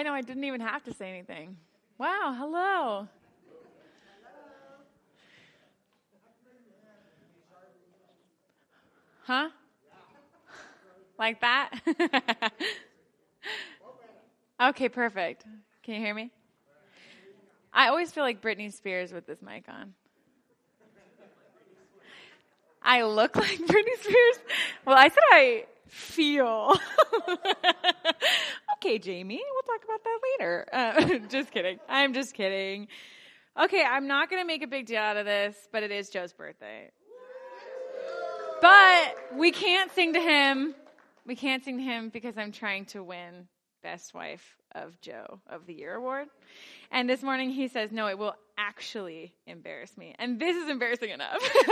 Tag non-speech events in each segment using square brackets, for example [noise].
I know I didn't even have to say anything. Wow, hello. Huh? Like that? [laughs] okay, perfect. Can you hear me? I always feel like Britney Spears with this mic on. I look like [laughs] Britney Spears? Well, I said I feel. [laughs] okay, Jamie, we'll talk about that later. Uh, [laughs] just kidding. I'm just kidding. Okay, I'm not going to make a big deal out of this, but it is Joe's birthday. But we can't sing to him. We can't sing to him because I'm trying to win Best Wife of Joe of the Year award. And this morning he says, No, it will actually embarrass me. And this is embarrassing enough. [laughs]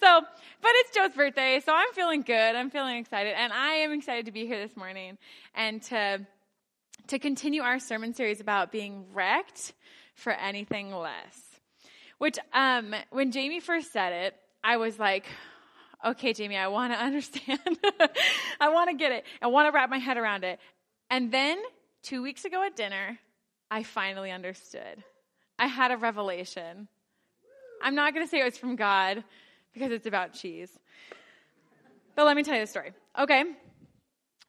so, but it's Joe's birthday, so I'm feeling good. I'm feeling excited. And I am excited to be here this morning and to, to continue our sermon series about being wrecked for anything less. Which, um, when Jamie first said it, I was like, okay, Jamie, I want to [laughs] understand. I want to get it. I want to wrap my head around it. And then two weeks ago at dinner, I finally understood. I had a revelation. I'm not going to say it was from God because it's about cheese. But let me tell you the story. Okay.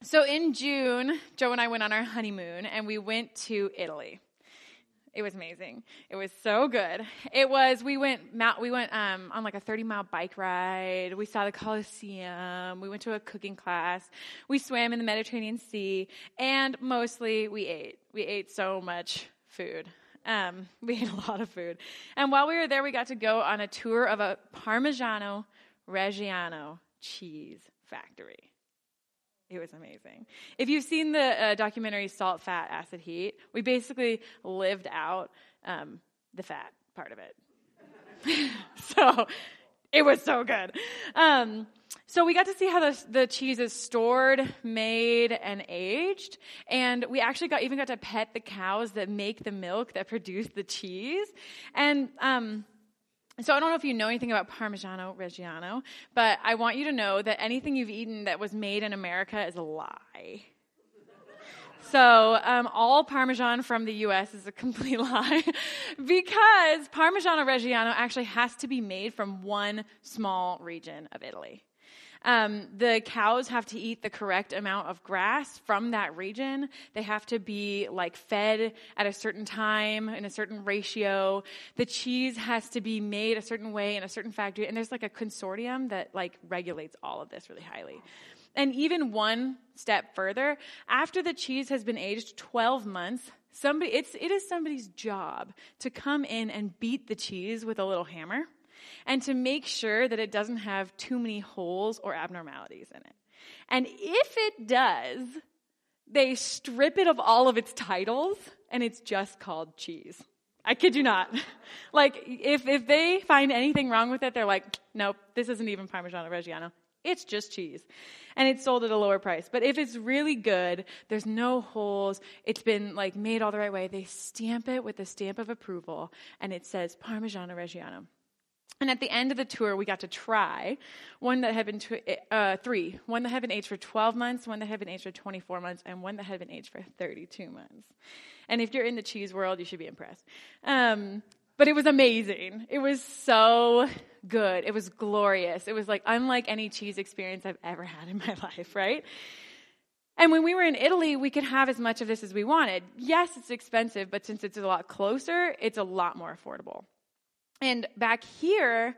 So in June, Joe and I went on our honeymoon and we went to Italy. It was amazing. It was so good. It was. We went. We went um, on like a thirty mile bike ride. We saw the Colosseum. We went to a cooking class. We swam in the Mediterranean Sea, and mostly we ate. We ate so much food. Um, [laughs] we ate a lot of food. And while we were there, we got to go on a tour of a Parmigiano Reggiano cheese factory. It was amazing. If you've seen the uh, documentary Salt, Fat, Acid, Heat, we basically lived out um, the fat part of it. [laughs] so it was so good. Um, so we got to see how the, the cheese is stored, made, and aged. And we actually got even got to pet the cows that make the milk that produce the cheese. And um, so I don't know if you know anything about Parmigiano Reggiano, but I want you to know that anything you've eaten that was made in America is a lie. So um, all Parmesan from the U.S. is a complete [laughs] lie because Parmigiano Reggiano actually has to be made from one small region of Italy. Um, the cows have to eat the correct amount of grass from that region. They have to be like fed at a certain time in a certain ratio. The cheese has to be made a certain way in a certain factory. And there's like a consortium that like regulates all of this really highly. And even one step further, after the cheese has been aged 12 months, somebody, it's, it is somebody's job to come in and beat the cheese with a little hammer and to make sure that it doesn't have too many holes or abnormalities in it. And if it does, they strip it of all of its titles and it's just called cheese. I kid you not. [laughs] like, if, if they find anything wrong with it, they're like, nope, this isn't even Parmigiano Reggiano. It's just cheese. And it's sold at a lower price. But if it's really good, there's no holes, it's been like made all the right way, they stamp it with the stamp of approval and it says Parmigiano Reggiano. And at the end of the tour, we got to try one that had been tw- uh, three, one that had been aged for 12 months, one that had been aged for 24 months, and one that had been aged for 32 months. And if you're in the cheese world, you should be impressed. Um, but it was amazing. It was so good. It was glorious. It was like unlike any cheese experience I've ever had in [laughs] my life, right? And when we were in Italy, we could have as much of this as we wanted. Yes, it's expensive, but since it's a lot closer, it's a lot more affordable. And back here,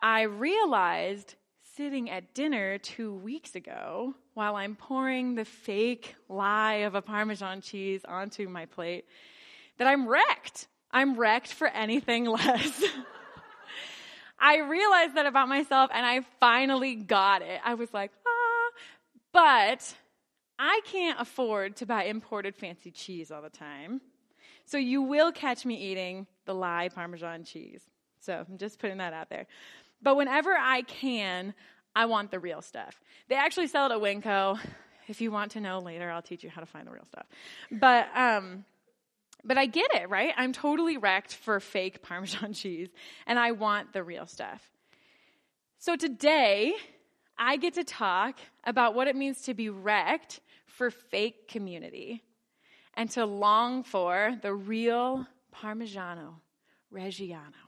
I realized sitting at dinner two weeks ago while I'm pouring the fake lie of a Parmesan cheese onto my plate that I'm wrecked. I'm wrecked for anything [laughs] less. I realized that about myself and I finally got it. I was like, ah, but I can't afford to buy imported fancy cheese all the time. So you will catch me eating the lie Parmesan cheese. So I'm just putting that out there. But whenever I can, I want the real stuff. They actually sell it at Winco. If you want to know later, I'll teach you how to find the real stuff. But um, but I get it, right? I'm totally wrecked for fake [laughs] Parmesan cheese, and I want the real stuff. So today, I get to talk about what it means to be wrecked for fake community and to long for the real Parmigiano Reggiano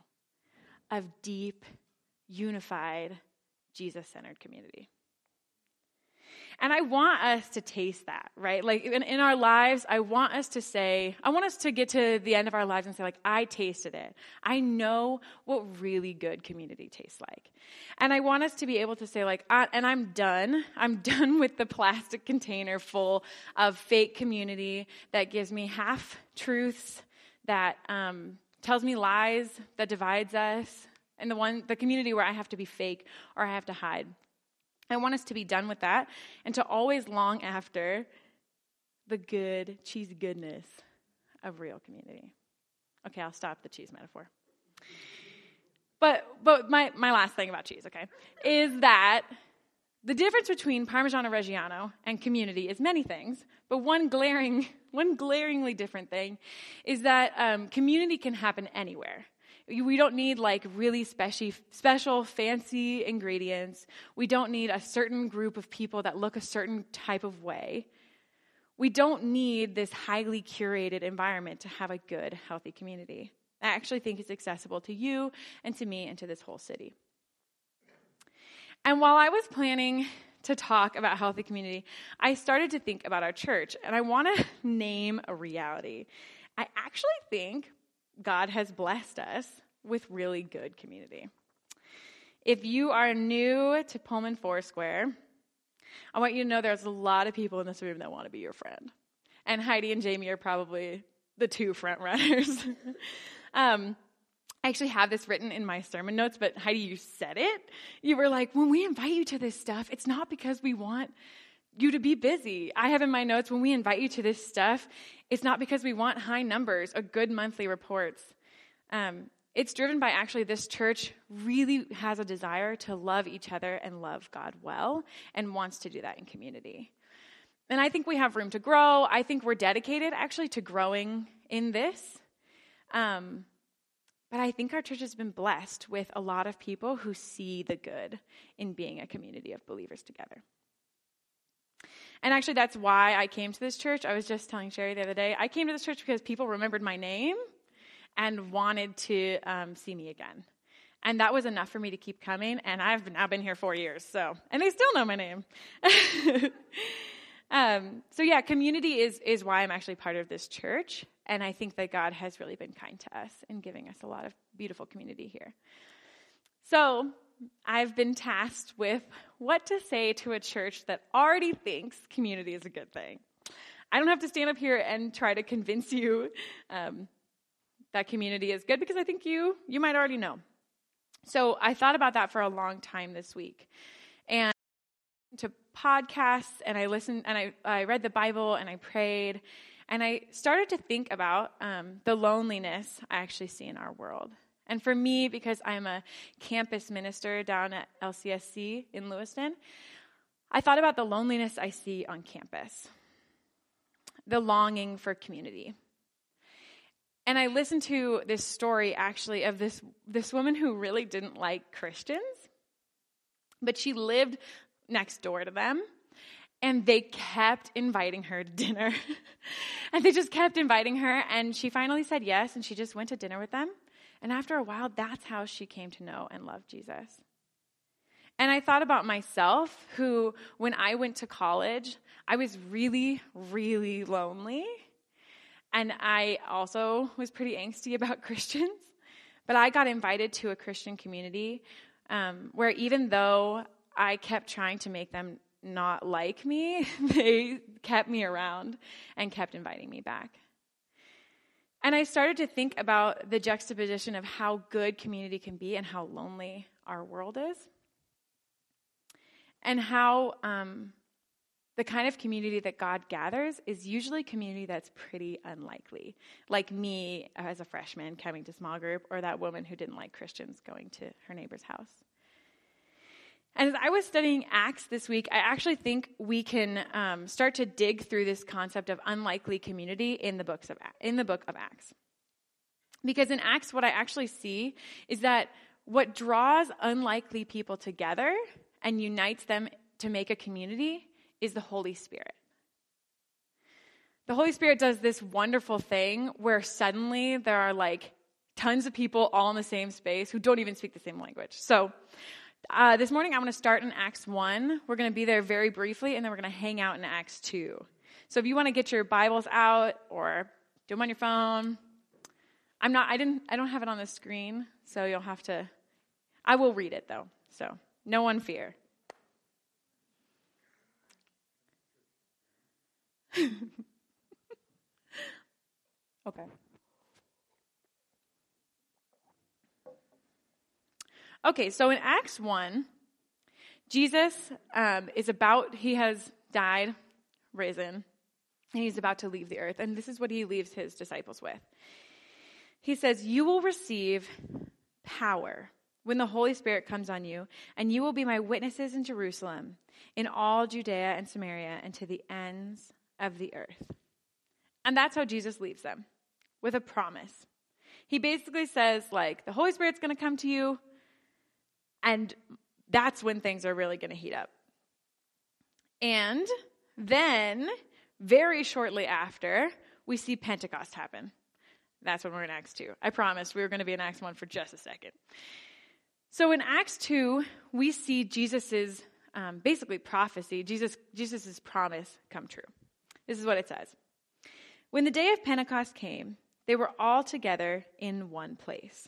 of deep, unified, Jesus centered community. And I want us to taste that, right? Like in, in, our lives, I want us to say, I want us to get to the end of our lives and say, like, I tasted it. I know what really good community tastes like. And I want us to be able to say, like, I, and I'm done. I'm [laughs] done with the plastic container full of fake community that gives me half truths, that um, tells me lies, that divides us, and the one, the community where I have to be fake or I have to hide. I want us to be done with that and to always long after the good, cheesy goodness of real community. Okay, I'll stop the cheese metaphor. But but my, my last thing about cheese, okay, is that the difference between Parmigiano Reggiano and community is many things, but one glaring, [laughs] one glaringly different thing is that um, community can happen anywhere. We don't need like really special, special, fancy ingredients. We don't need a certain group of people that look a certain type of way. We don't need this highly curated environment to have a good, healthy community. I actually think it's accessible to you and to me and to this whole city. And while I was planning to talk about healthy community, I started to think about our church, and I want to [laughs] name a reality. I actually think God has blessed us with really good community. If you are new to Pullman Foursquare, I want you to know there's a lot of people in this room that want to be your friend. And Heidi and Jamie are probably the two front runners. [laughs] um, I actually have this written in my sermon notes, but Heidi, you said it. You were like, when we invite you to this stuff, it's not because we want you to be busy. I have in my notes, when we invite you to this stuff, it's not because we want high numbers or good monthly reports. Um, it's driven by actually this church really has a desire to love each other and love God well and wants to do that in community. And I think we have room to grow. I think we're dedicated actually to growing in this. Um, but I think our church has been blessed with a lot of people who see the good in being a community of believers together. And actually, that's why I came to this church. I was just telling Sherry the other day. I came to this church because people remembered my name and wanted to um, see me again. And that was enough for me to keep coming. And I've now been here four years, so, and they still know my name. [laughs] um, so, yeah, community is, is why I'm actually part of this church. And I think that God has really been kind to us in giving us a lot of beautiful community here. So, I've been tasked with what to say to a church that already thinks community is a good thing. I don't have to stand up here and try to convince you um, that community is good because I think you you might already know. So I thought about that for a long time this week, to podcasts and I listened and I I read the Bible and I prayed, and I started to think about um, the loneliness I actually see in our world. And for me, because I'm a campus minister down at LCSC in Lewiston, I thought about the loneliness I see on campus, the longing for community. And I listened to this story actually of this, this woman who really didn't like Christians, but she lived next door to them. And they kept inviting her to dinner. [laughs] and they just kept inviting her. And she finally said yes. And she just went to dinner with them. And after a while, that's how she came to know and love Jesus. And I thought about myself, who, when I went to college, I was really, really lonely. And I also was pretty angsty [laughs] about Christians. But I got invited to a Christian community um, where even though I kept trying to make them not like me, [laughs] they kept me around and kept inviting me back. And I started to think about the juxtaposition of how good community can be and how lonely our world is. And how um, the kind of community that God gathers is usually community that's pretty unlikely. Like me as a freshman coming to small group, or that woman who didn't like Christians going to her neighbor's house. And as I was studying Acts this week, I actually think we can um, start to dig through this concept of unlikely community in the books of in the book of Acts. Because in Acts, what I actually see is that what draws unlikely people together and unites them to make a community is the Holy Spirit. the Holy Spirit does this wonderful thing where suddenly there are like tons of people all in the same space who don't even speak the same language. So, uh, this morning I'm going to start in Acts 1. We're going to be there very briefly, and then we're going to hang out in Acts 2. So, if you want to get your Bibles out or do them on your phone, I'm not, I didn't, I don't have it on the screen, so you'll have to, I will read it though. So, no one fear. [laughs] okay. Okay, so in Acts 1, Jesus um, is about, he has died, risen, and he's about to leave the earth. And this is what he leaves his disciples with. He says, You will receive power when the Holy Spirit comes on you, and you will be my witnesses in Jerusalem, in all Judea and Samaria, and to the ends of the earth. And that's how Jesus leaves them with a promise. He basically says, like, the Holy Spirit's going to come to you, and that's when things are really going to heat up. And then, very shortly after, we see Pentecost happen. That's when we're in Acts 2. I promised we were going to be in Acts 1 for just a second. So in Acts 2, we see Jesus's um, basically prophecy, Jesus Jesus's promise come true. This is what it says. When the day of Pentecost came, they were all together in one place.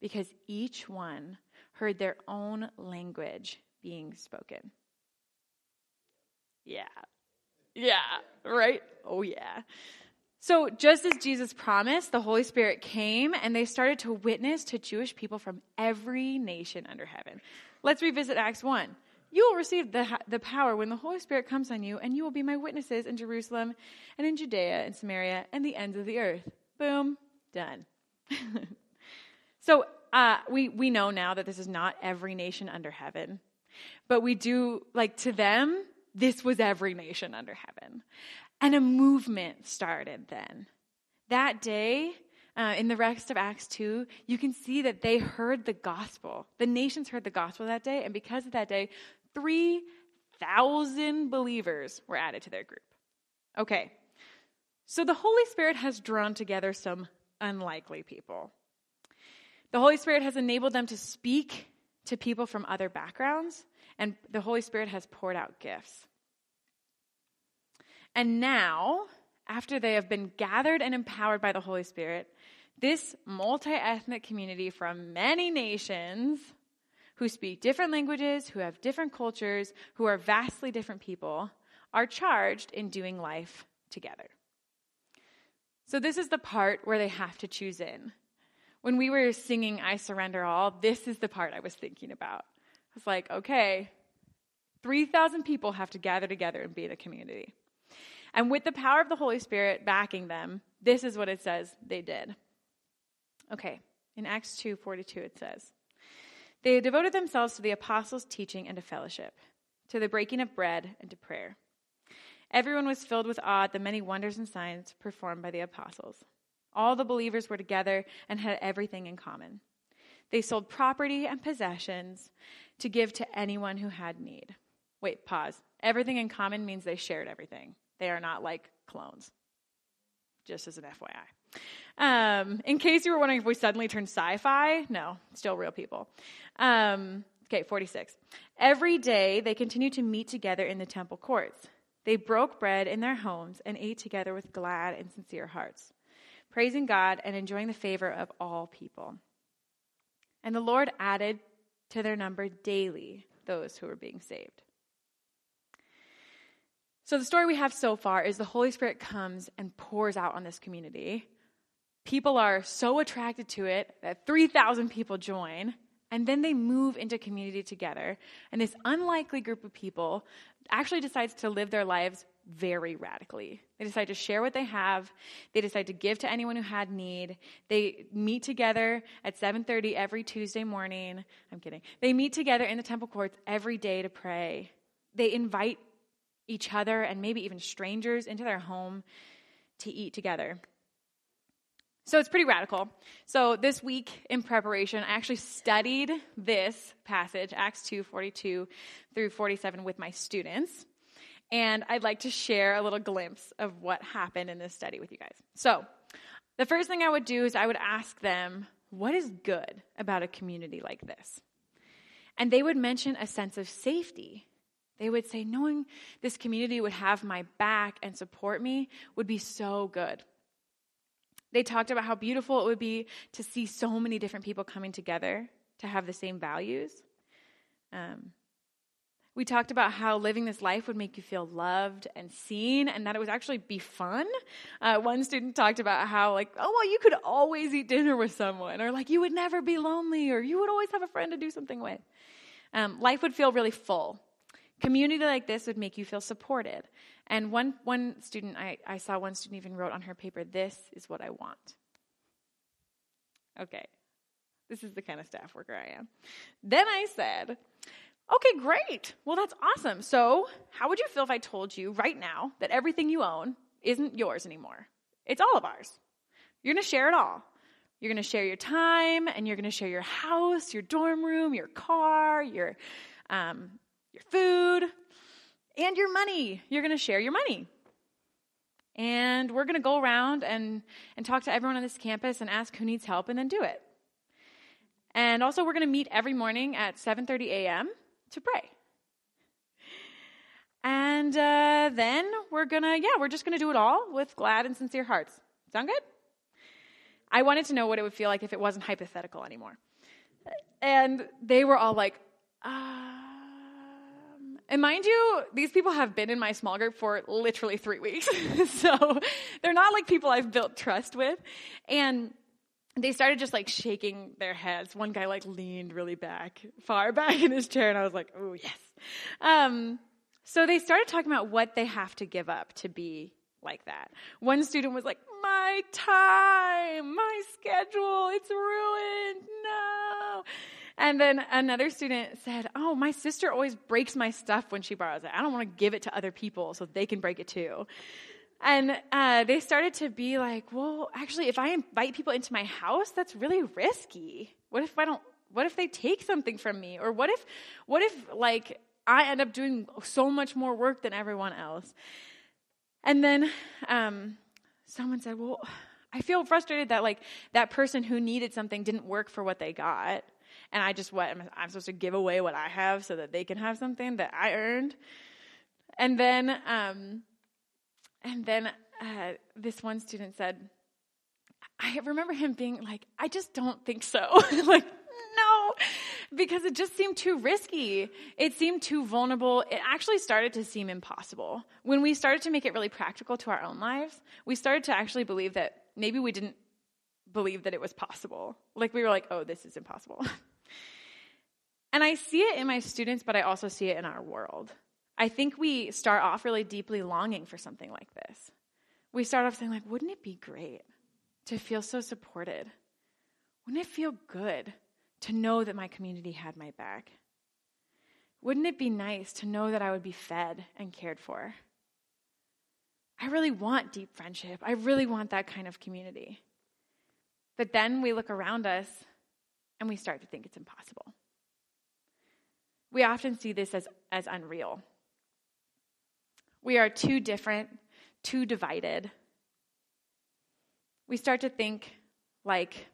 because each one heard their own language being spoken. Yeah. Yeah, right? Oh, yeah. So, just as Jesus promised, the Holy Spirit came and they started to witness to Jewish people from every nation under heaven. Let's revisit Acts 1. You will receive the, the power when the Holy Spirit comes on you, and you will be my witnesses in Jerusalem and in Judea and Samaria and the ends of the earth. Boom, done. [laughs] so, uh, we, we know now that this is not every nation under heaven, but we do, like, to them, this was every nation under heaven. And a movement started then. That day, uh, in the rest of Acts 2, you can see that they heard the gospel. The nations heard the gospel that day, and because of that day, 3,000 believers were added to their group. Okay, so the Holy Spirit has drawn together some unlikely people. The Holy Spirit has enabled them to speak to people from other backgrounds, and the Holy Spirit has poured out gifts. And now, after they have been gathered and empowered by the Holy Spirit, this multi ethnic community from many nations who speak different languages, who have different cultures, who are vastly different people, are charged in doing life together. So, this is the part where they have to choose in. When we were singing I Surrender All, this is the part I was thinking about. I was like, okay, 3,000 people have to gather together and be the community. And with the power of the Holy Spirit backing them, this is what it says they did. Okay, in Acts 2:42 it says, "They devoted themselves to the apostles' teaching and to fellowship, to the breaking of bread and to prayer. Everyone was filled with awe at the many wonders and signs performed by the apostles. All the believers were together and had everything in common. They sold property and possessions to give to anyone who had need." Wait, pause. Everything in common means they shared everything. They are not like clones, just as an FYI. Um, in case you were wondering if we suddenly turned sci fi, no, still real people. Um, okay, 46. Every day they continued to meet together in the temple courts. They broke bread in their homes and ate together with glad and sincere hearts, praising God and enjoying the favor of all people. And the Lord added to their number daily those who were being saved. So, the story we have so far is the Holy Spirit comes and pours out on this community. People are so attracted to it that 3,000 people join, and then they move into community together. And this unlikely group of people actually decides to live their lives very radically. They decide to share what they have. They decide to give to anyone who had need. They meet together at 7:30 every Tuesday morning. I'm kidding. They meet together in the temple courts every day to pray. They invite each other and maybe even strangers into their home to eat together. So it's pretty radical. So this week in preparation, I actually studied this passage, Acts 2 42 through 47, with my students. And I'd like to share a little glimpse of what happened in this study with you guys. So, the first thing I would do is I would ask them, What is good about a community like this? And they would mention a sense of safety. They would say, Knowing this community would have my back and support me would be so good. They talked about how beautiful it would be to see so many different people coming together to have the same values. Um, we talked about how living this life would make you feel loved and seen, and that it would actually be fun. Uh, one student talked about how, like, oh, well, you could always eat dinner with someone, or like, you would never be lonely, or you would always have a friend to do something with. Um, life would feel really full. Community like this would make you feel supported. And one, one student, I, I saw one student even wrote on her paper, This is what I want. Okay, this is the kind of staff worker I am. Then I said, Okay, great. Well, that's awesome. So, how would you feel if I told you right now that everything you own isn't yours anymore? It's all of ours. You're going to share it all. You're going to share your time, and you're going to share your house, your dorm room, your car, your um, your food, and your money. You're going to share your money. And we're going to go around and, and talk to everyone on this campus and ask who needs help and then do it. And also we're going to meet every morning at 7:30 a.m to pray. And uh, then we're gonna, yeah, we're just gonna do it all with glad and sincere hearts. Sound good? I wanted to know what it would feel like if it wasn't hypothetical anymore. And they were all like, um, and mind you, these people have been in my small group for literally three weeks. [laughs] so they're not like people I've built trust with. And they started just like shaking their heads. One guy like leaned really back, far [laughs] back in his chair, and I was like, oh, yes. Um, so they started talking about what they have to give up to be like that. One student was like, my time, my schedule, it's ruined. No. And then another student said, Oh, my sister always breaks my stuff when she borrows it. I don't want to give it to other people so they can break it too. And uh, they started to be like, well, actually, if I invite people into my house, that's really risky. What if I don't? What if they take something from me? Or what if, what if like I end up doing so much more work than everyone else? And then um, someone said, well, I feel frustrated that like that person who needed something didn't work for what they got, and I just what I'm supposed to give away what I have so that they can have something that I earned. And then um, and then uh, this one student said, I remember him being like, I just don't think so. [laughs] like, no, because it just seemed too risky. It seemed too vulnerable. It actually started to seem impossible. When we started to make it really practical to our own lives, we started to actually believe that maybe we didn't believe that it was possible. Like, we were like, oh, this is impossible. [laughs] and I see it in my students, but I also see it in our world. I think we start off really deeply longing for something like this. We start off saying, like, wouldn't it be great to feel so supported? Wouldn't it feel good to know that my community had my back? Wouldn't it be nice to know that I would be fed and cared for? I really want deep friendship. I really want that kind of community. But then we look around us and we start to think it's impossible. We often see this as, as unreal. We are too different, too divided. We start to think like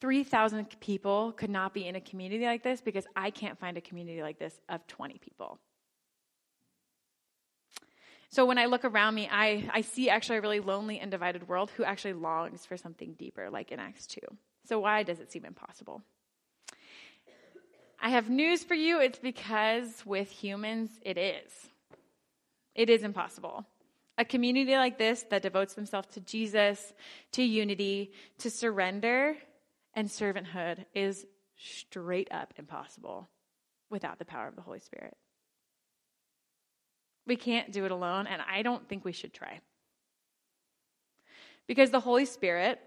3,000 people could not be in a community like this because I can't find a community like this of 20 people. So when I look around me, I, I see actually a really lonely and divided world who actually longs for something deeper, like in Acts 2. So why does it seem impossible? I have news for you. It's because with humans, it is. It is impossible. A community like this that devotes themselves to Jesus, to unity, to surrender, and servanthood is straight up impossible without the power of the Holy Spirit. We can't do it alone, and I don't think we should try. Because the Holy Spirit,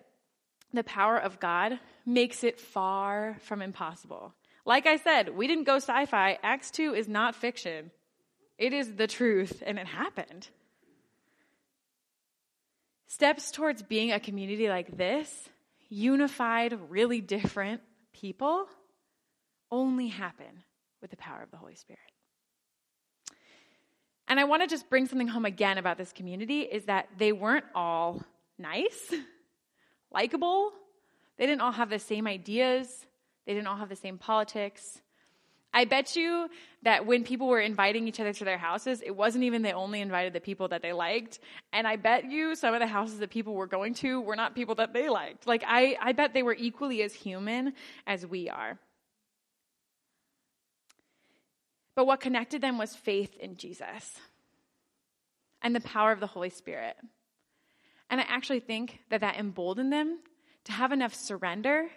the power of God, makes it far from impossible. Like I said, we didn't go sci fi. Acts 2 is not fiction, it is the truth, and it happened. Steps towards being a community like this, unified, really different people, only happen with the power of the Holy Spirit. And I want to just bring something home again about this community is that they weren't all nice, [laughs] likable. They didn't all have the same ideas. They didn't all have the same politics. I bet you that when people were inviting each other to their houses, it wasn't even they only invited the people that they liked. And I bet you some of the houses that people were going to were not people that they liked. Like, I, I bet they were equally as human as we are. But what connected them was faith in Jesus and the power of the Holy Spirit. And I actually think that that emboldened them to have enough surrender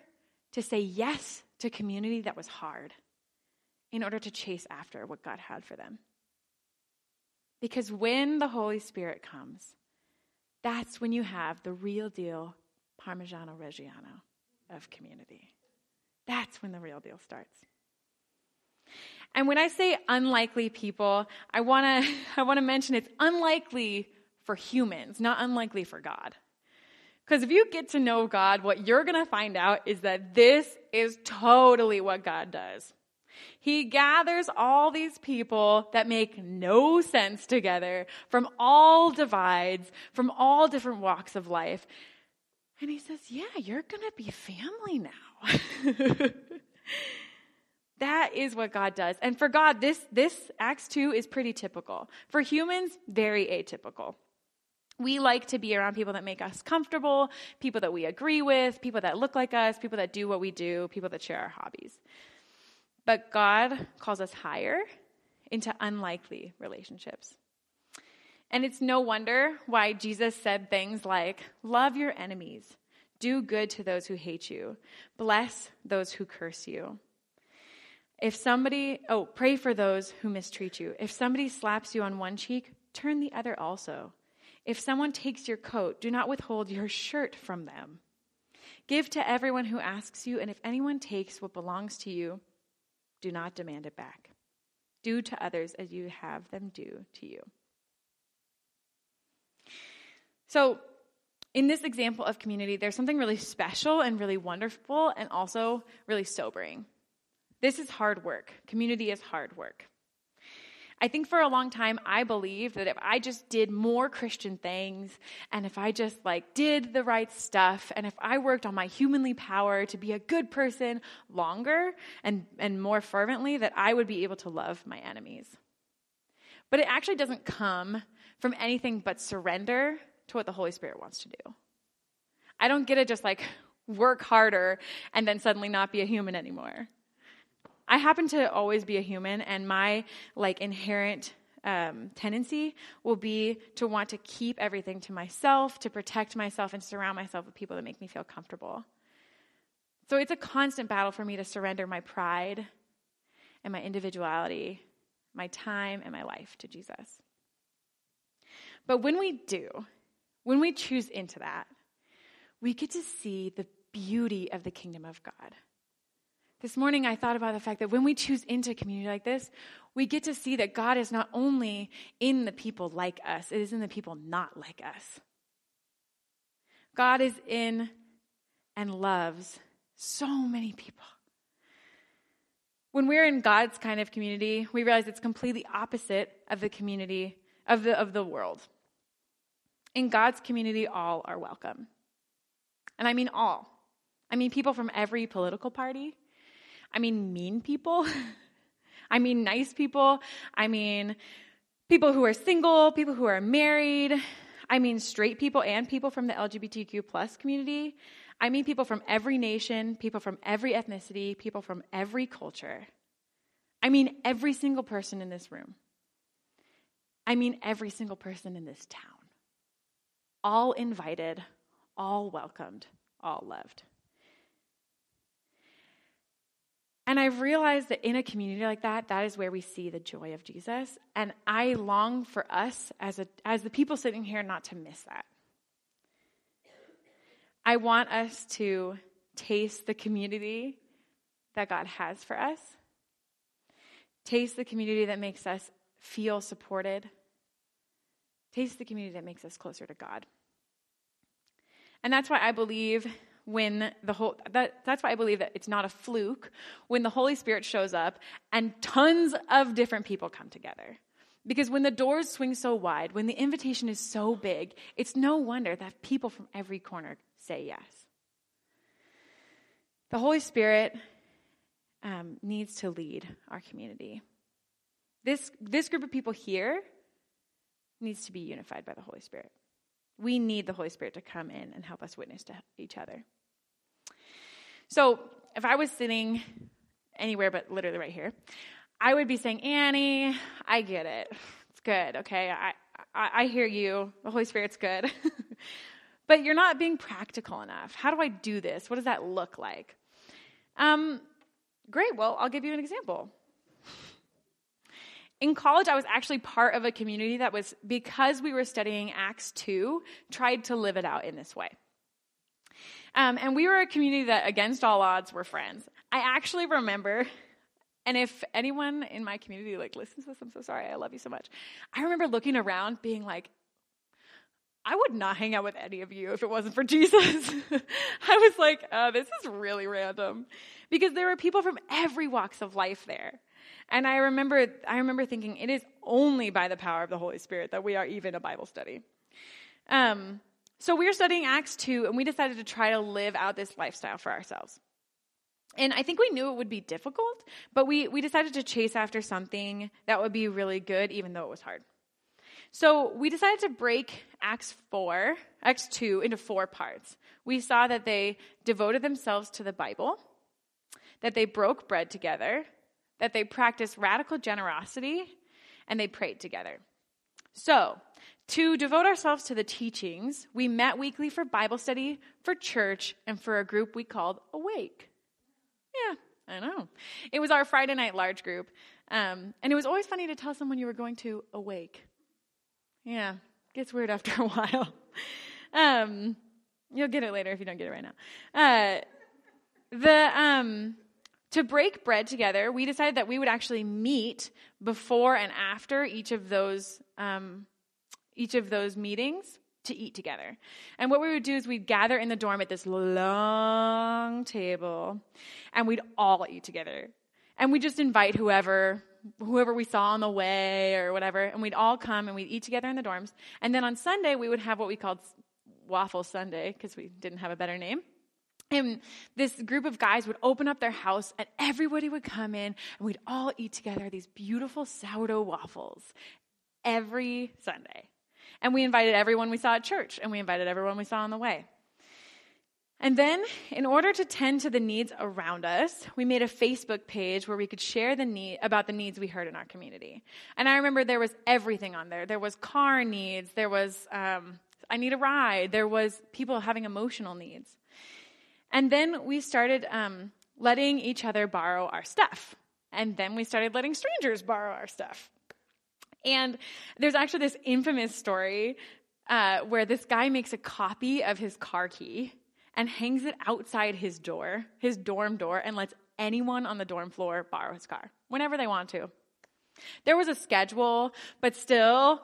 to say yes to community that was hard in order to chase after what God had for them. Because when the Holy Spirit comes, that's when you have the real deal Parmigiano Reggiano of community. That's when the real deal starts. And when I say unlikely people, I want to [laughs] I want to mention it's unlikely for humans, not unlikely for God. Because if you get to know God, what you're going to find out is that this is totally what God does. He gathers all these people that make no sense together from all divides, from all different walks of life. And he says, Yeah, you're going to be family now. [laughs] that is what God does. And for God, this, this Acts 2 is pretty typical. For humans, very atypical. We like to be around people that make us comfortable, people that we agree with, people that look like us, people that do what we do, people that share our hobbies. But God calls us higher into unlikely relationships. And it's no wonder why Jesus said things like, Love your enemies, do good to those who hate you, bless those who curse you. If somebody, oh, pray for those who mistreat you. If somebody slaps you on one cheek, turn the other also. If someone takes your coat, do not withhold your shirt from them. Give to everyone who asks you, and if anyone takes what belongs to you, do not demand it back. Do to others as you have them do to you. So, in this example of community, there's something really special and really wonderful and also really sobering. This is hard work. Community is hard work. I think for a long time, I believed that if I just did more Christian things and if I just like did the right stuff and if I worked on my humanly power to be a good person longer and, and more fervently, that I would be able to love my enemies. But it actually doesn't come from anything but surrender to what the Holy Spirit wants to do. I don't get to just like work harder and then suddenly not be a human anymore. I happen to always be a human, and my like inherent um, tendency will be to want to keep everything to myself, to protect myself, and surround myself with people that make me feel comfortable. So it's a constant battle for me to surrender my pride and my individuality, my time, and my life to Jesus. But when we do, when we choose into that, we get to see the beauty of the kingdom of God. This morning, I thought about the fact that when we choose into a community like this, we get to see that God is not only in the people like us, it is in the people not like us. God is in and loves so many people. When we're in God's kind of community, we realize it's completely opposite of the community of the, of the world. In God's community, all are welcome. And I mean all. I mean people from every political party, I mean mean people. [laughs] I mean nice people. I mean people who are single, people who are married. I mean straight people and people from the LGBTQ plus community. I mean people from every nation, people from every ethnicity, people from every culture. I mean every single person in this room. I mean every single person in this town. All invited, all welcomed, all loved. And I've realized that in a community like that, that is where we see the joy of Jesus. And I long for us as, a, as the people sitting here not to miss that. I want us to taste the community that God has for us, taste the community that makes us feel supported, taste the community that makes us closer to God. And that's why I believe when the whole that, that's why I believe that it's not a fluke when the Holy Spirit shows up and tons of different people come together. Because when the doors swing so wide, when the invitation is so big, it's no wonder that people from every corner say yes. The Holy Spirit um, needs to lead our community. This, this group of people here needs to be unified by the Holy Spirit. We need the Holy Spirit to come in and help us witness to each other. So if I was sitting anywhere but literally right here, I would be saying, Annie, I get it. It's good, okay? I, I, I hear you. The Holy Spirit's good. [laughs] but you're not being practical enough. How do I do this? What does that look like? Um, great. Well, I'll give you an example. In college, I was actually part of a community that was, because we were studying Acts 2, tried to live it out in this way. Um, and we were a community that, against all odds, were friends. I actually remember, and if anyone in my community like listens to this, I'm so sorry. I love you so much. I remember looking around, being like, I would not hang out with any of you if it wasn't for Jesus. [laughs] I was like, oh, this is really random. Because there were people from every walks of life there. And I remember, I remember thinking, it is only by the power of the Holy Spirit that we are even a Bible study. Um, so we are studying Acts 2, and we decided to try to live out this lifestyle for ourselves. And I think we knew it would be difficult, but we, we decided to chase after something that would be really good, even though it was hard. So we decided to break Acts 4, Acts 2 into four parts. We saw that they devoted themselves to the Bible, that they broke bread together, that they practiced radical generosity, and they prayed together. So, to devote ourselves to the teachings, we met weekly for Bible study, for church, and for a group we called Awake. Yeah, I know. It was our Friday night large group. Um, and it was always funny to tell someone you were going to Awake. Yeah, gets weird after a [laughs] while. Um, you'll get it later if you don't get it right now. Uh, the um, to break bread together, we decided that we would actually meet before and after each of those um, each of those meetings to eat together. And what we would do is we'd gather in the dorm at this long table, and we'd all eat together. And we just invite whoever whoever we saw on the way or whatever, and we'd all come and we'd eat together in the dorms. And then on Sunday, we would have what we called Waffle Sunday because we didn't have a better name. And this group of guys would open up their house, and everybody would come in, and we'd all eat together these beautiful sourdough waffles every Sunday. And we invited everyone we saw at church, and we invited everyone we saw on the way. And then, in order to tend to the needs around us, we made a Facebook page where we could share the need about the needs we heard in our community. And I remember there was everything on there. There was car needs. There was um, I need a ride. There was people having emotional needs. And then we started um, letting each other borrow our stuff. And then we started letting strangers borrow our stuff. And there's actually this infamous story uh, where this guy makes a copy of his car key and hangs it outside his door, his dorm door, and lets anyone on the dorm floor borrow his car whenever they want to. There was a schedule, but still,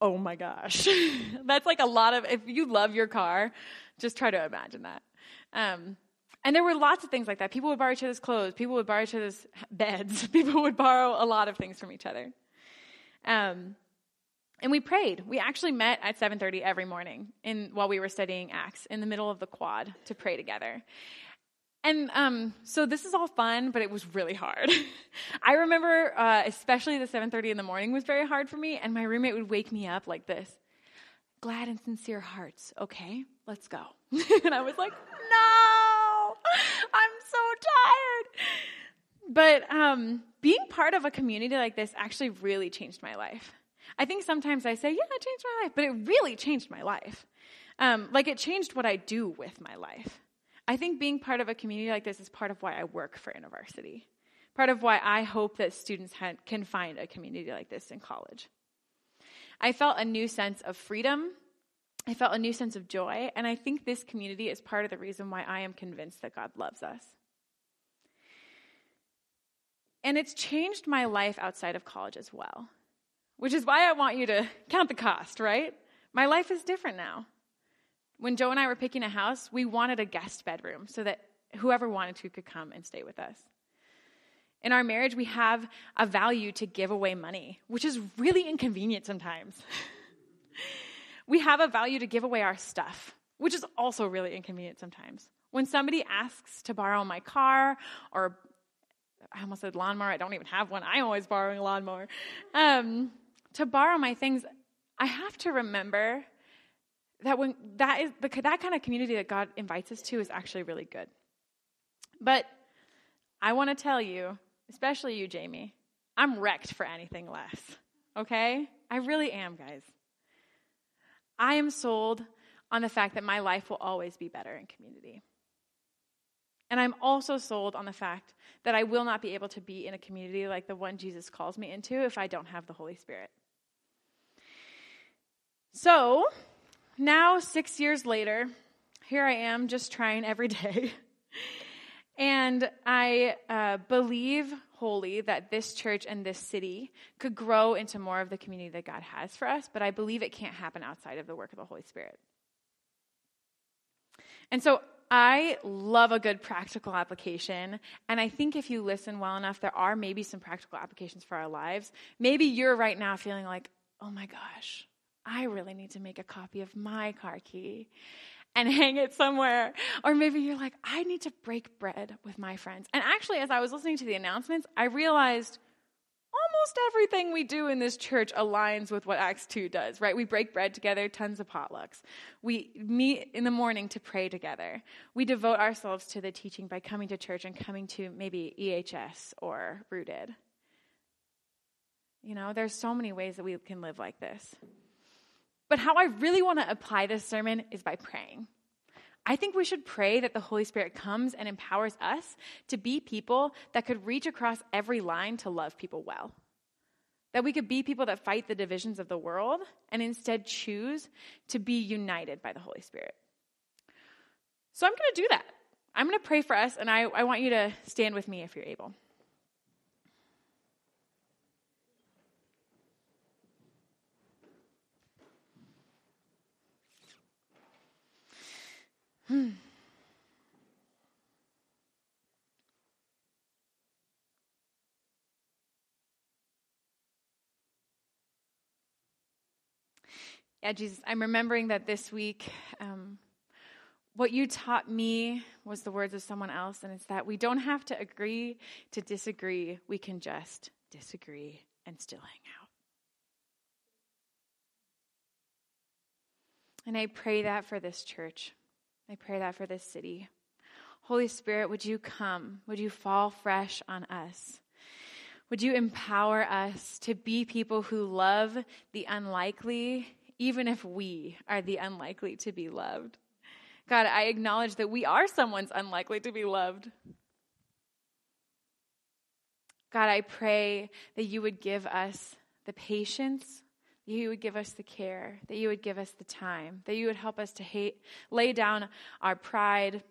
oh my gosh. [laughs] That's like a lot of, if you love your car, just try to imagine that. Um, and there were lots of things like that. People would borrow each other's clothes, people would borrow each other's [laughs] beds, [laughs] people would borrow a lot of things from each other. Um, and we prayed. We actually met at 7:30 every morning in while we were studying Acts in the middle of the quad to pray together. And um, so this is all fun, but it was really hard. [laughs] I remember, uh, especially the 7:30 in the morning was very hard for me, and my roommate would wake me up like this: "Glad and sincere hearts. Okay, let's go." [laughs] and I was like, "No, I'm so tired." But um, being part of a community like this actually really changed my life. I think sometimes I say, yeah, it changed my life, but it really changed my life. Um, like it changed what I do with my life. I think being part of a community like this is part of why I work for InterVarsity. Part of why I hope that students can find a community like this in college. I felt a new sense of freedom. I felt a new sense of joy. And I think this community is part of the reason why I am convinced that God loves us. And it's changed my life outside of college as well, which is why I want you to count the cost, right? My life is different now. When Joe and I were picking a house, we wanted a guest bedroom so that whoever wanted to could come and stay with us. In our marriage, we have a value to give away money, which is really inconvenient sometimes. [laughs] we have a value to give away our stuff, which is also really inconvenient sometimes. When somebody asks to borrow my car or I almost said lawnmower. I don't even have one. I'm always borrowing a lawnmower. Um, to borrow my things, I have to remember that when that is the, that kind of community that God invites us to is actually really good. But I want to tell you, especially you, Jamie, I'm wrecked for anything less. Okay? I really am, guys. I am sold on the fact that my life will always be better in community. And I'm also sold on the fact that I will not be able to be in a community like the one Jesus calls me into if I don't have the Holy Spirit. So, now, six years later, here I am just trying every [laughs] day. and I uh, believe wholly that this church and this city could grow into more of the community that God has for us, but I believe it can't happen outside of the work of the Holy Spirit. And so I love a good practical application. And I think if you listen well enough, there are maybe some practical applications for our lives. Maybe you're right now feeling like, oh my gosh, I really need to make a copy of my car key and [laughs] hang it somewhere. Or maybe you're like, I need to break bread with my friends. And actually, as I was listening to the announcements, I realized almost everything we do in this church aligns with what Acts 2 does, right? We break bread together, tons of potlucks. We meet in the morning to pray together. We devote ourselves to the teaching by coming to church and coming to maybe EHS or Rooted. You know, there's so many ways that we can live like this. But how I really want to apply this sermon is by praying. I think we should pray that the Holy Spirit comes and empowers us to be people that could reach across every line to love people well. That we could be people that fight the divisions of the world and instead choose to be united by the Holy Spirit. So I'm going to do that. I'm going to pray for us, and I, I want you to stand with me if you're able. Hmm. Yeah, Jesus, I'm remembering that this week, um, what you taught me was the words of someone else, and it's that we don't have to agree to disagree. We can just disagree and still hang out. And I pray that for this church. I pray that for this city. Holy Spirit, would you come? Would you fall fresh on us? Would you empower us to be people who love the unlikely, even if we are the unlikely to be loved? God, I acknowledge that we are someone's unlikely to be loved. God, I pray that you would give us the patience that you would give us the care, that you would give us the time, that you would help us to hate, lay down our pride,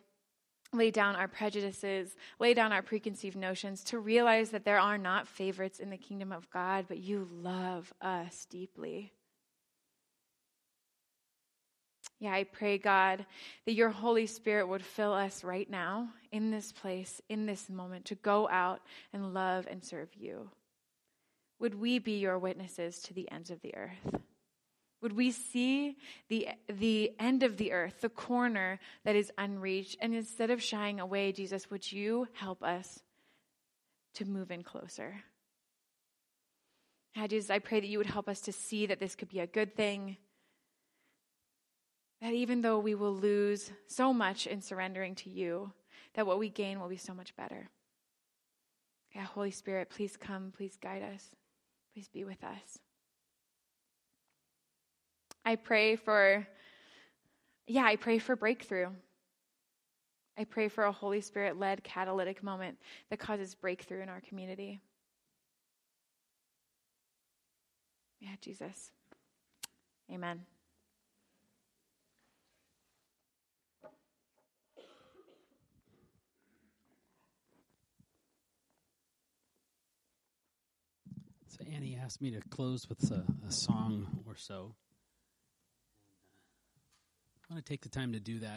lay down our prejudices, lay down our preconceived notions, to realize that there are not favorites in the kingdom of God, but you love us deeply. Yeah, I pray, God, that your Holy Spirit would fill us right now in this place, in this moment, to go out and love and serve you. Would we be your witnesses to the ends of the earth? Would we see the, the end of the earth, the corner that is unreached, and instead of shying away, Jesus, would you help us to move in closer? God, Jesus, I pray that you would help us to see that this could be a good thing. That even though we will lose so much in surrendering to you, that what we gain will be so much better. Yeah, Holy Spirit, please come, please guide us. Please be with us. I pray for, yeah, I pray for breakthrough. I pray for a Holy Spirit led catalytic moment that causes breakthrough in our community. Yeah, Jesus. Amen. Annie asked me to close with a, a song or so. I want to take the time to do that.